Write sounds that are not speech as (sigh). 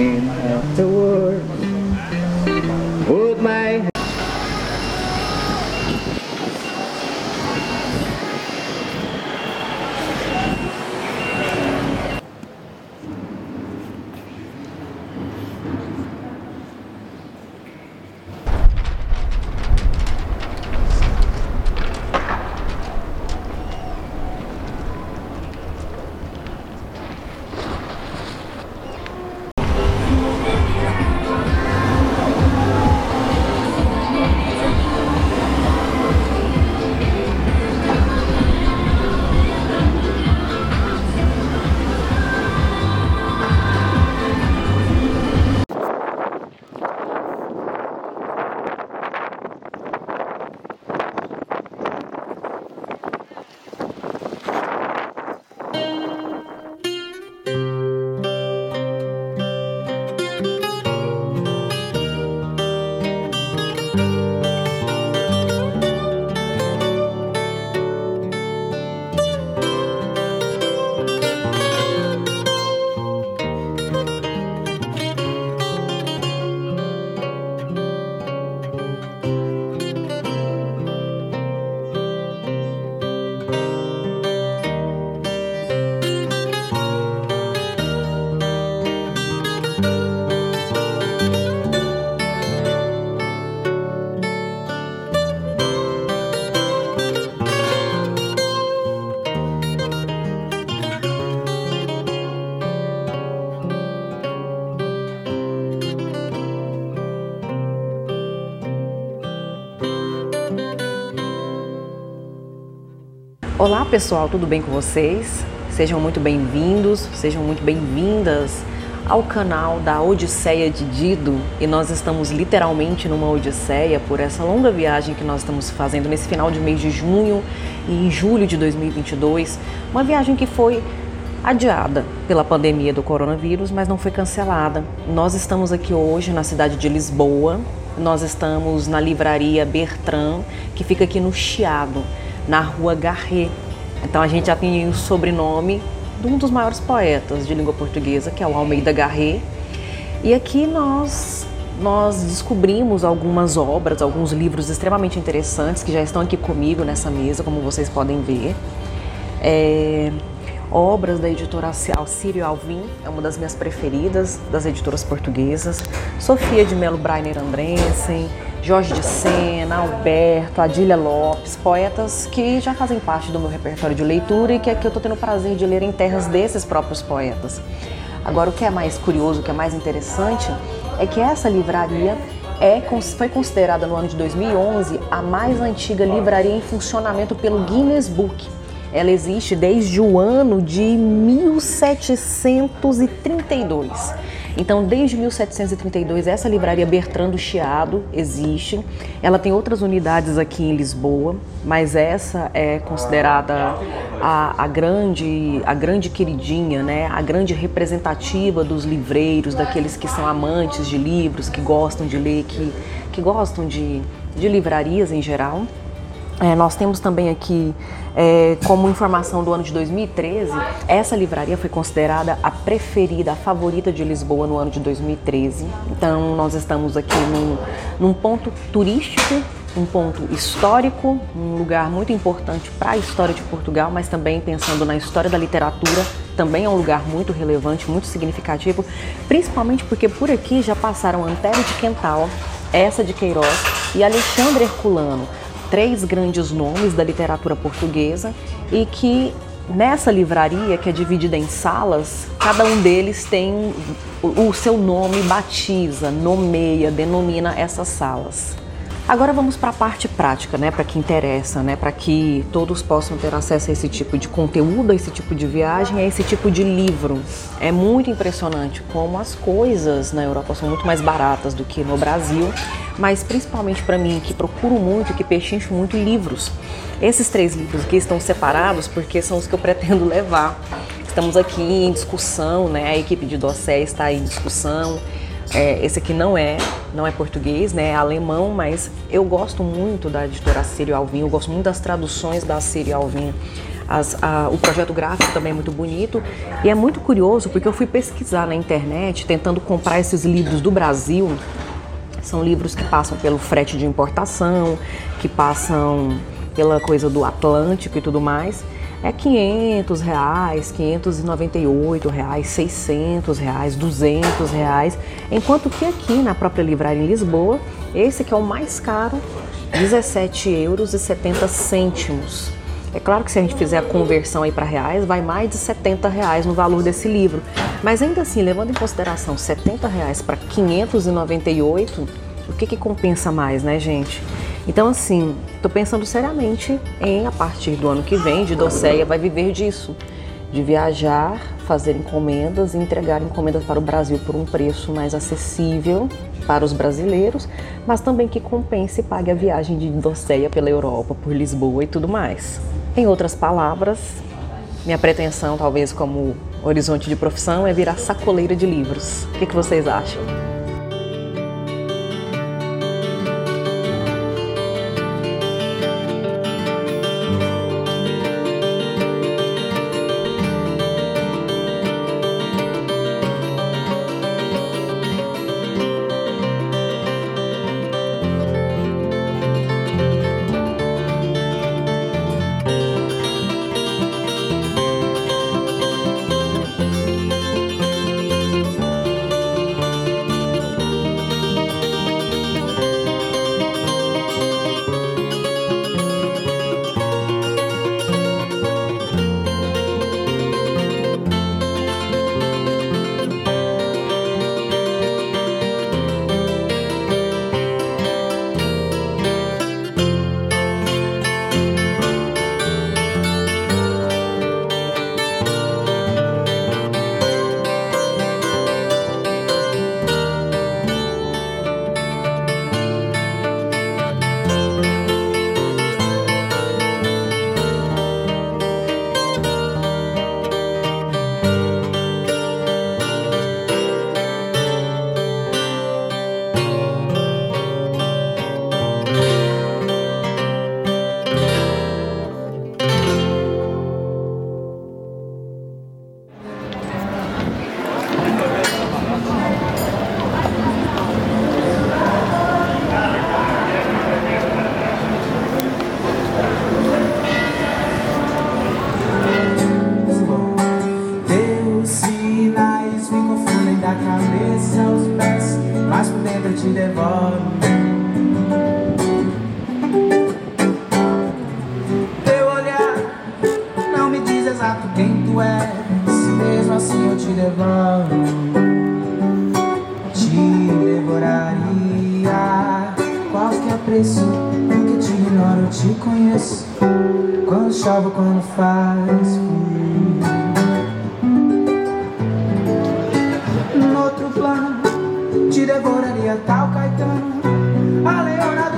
in half the world Olá pessoal, tudo bem com vocês? Sejam muito bem-vindos, sejam muito bem-vindas ao canal da Odisseia de Dido e nós estamos literalmente numa odisseia por essa longa viagem que nós estamos fazendo nesse final de mês de junho e em julho de 2022, uma viagem que foi adiada pela pandemia do coronavírus, mas não foi cancelada. Nós estamos aqui hoje na cidade de Lisboa, nós estamos na livraria Bertrand, que fica aqui no Chiado na rua Garret. Então a gente já tem o sobrenome de um dos maiores poetas de língua portuguesa, que é o Almeida Garret. E aqui nós nós descobrimos algumas obras, alguns livros extremamente interessantes que já estão aqui comigo nessa mesa, como vocês podem ver. É, obras da editora Alcírio Alvim, é uma das minhas preferidas das editoras portuguesas. Sofia de Melo Brainer Andressen, Jorge de Sena, Alberto, Adília Lopes, poetas que já fazem parte do meu repertório de leitura e que aqui eu estou tendo o prazer de ler em terras desses próprios poetas. Agora, o que é mais curioso, o que é mais interessante, é que essa livraria é, foi considerada no ano de 2011 a mais antiga livraria em funcionamento pelo Guinness Book. Ela existe desde o ano de 1732. Então, desde 1732, essa livraria Bertrand do Chiado existe. Ela tem outras unidades aqui em Lisboa, mas essa é considerada a, a, grande, a grande queridinha, né? a grande representativa dos livreiros, daqueles que são amantes de livros, que gostam de ler, que, que gostam de, de livrarias em geral. É, nós temos também aqui, é, como informação do ano de 2013, essa livraria foi considerada a preferida, a favorita de Lisboa no ano de 2013. Então, nós estamos aqui num, num ponto turístico, um ponto histórico, um lugar muito importante para a história de Portugal, mas também pensando na história da literatura, também é um lugar muito relevante, muito significativo, principalmente porque por aqui já passaram Antério de Quental, essa de Queiroz e Alexandre Herculano três grandes nomes da literatura portuguesa e que nessa livraria, que é dividida em salas, cada um deles tem o seu nome, batiza, nomeia, denomina essas salas. Agora vamos para a parte prática, né, para que interessa, né, para que todos possam ter acesso a esse tipo de conteúdo, a esse tipo de viagem, a esse tipo de livro. É muito impressionante como as coisas na Europa são muito mais baratas do que no Brasil, mas principalmente para mim que procuro muito, que pechincho muito livros. Esses três livros aqui estão separados porque são os que eu pretendo (laughs) levar. Estamos aqui em discussão, né? A equipe de dossiê está em discussão é, esse aqui não é, não é português, né? É alemão, mas eu gosto muito da editora Sírio Alvim, eu gosto muito das traduções da Sírio Alvim. As, a, o projeto gráfico também é muito bonito. E é muito curioso porque eu fui pesquisar na internet tentando comprar esses livros do Brasil. São livros que passam pelo frete de importação, que passam pela coisa do Atlântico e tudo mais é 500 reais, 598 reais, 600 reais, 200 reais, enquanto que aqui na própria livraria em Lisboa, esse que é o mais caro, 17 euros e 70 cêntimos. É claro que se a gente fizer a conversão aí para reais, vai mais de 70 reais no valor desse livro. Mas ainda assim, levando em consideração 70 reais para 598, o que, que compensa mais, né, gente? Então, assim, estou pensando seriamente em, a partir do ano que vem, de Doceia vai viver disso, de viajar, fazer encomendas e entregar encomendas para o Brasil por um preço mais acessível para os brasileiros, mas também que compense e pague a viagem de Doceia pela Europa, por Lisboa e tudo mais. Em outras palavras, minha pretensão, talvez como horizonte de profissão, é virar sacoleira de livros. O que, que vocês acham? No outro plano, te devoraria tal Caetano, a Leonardo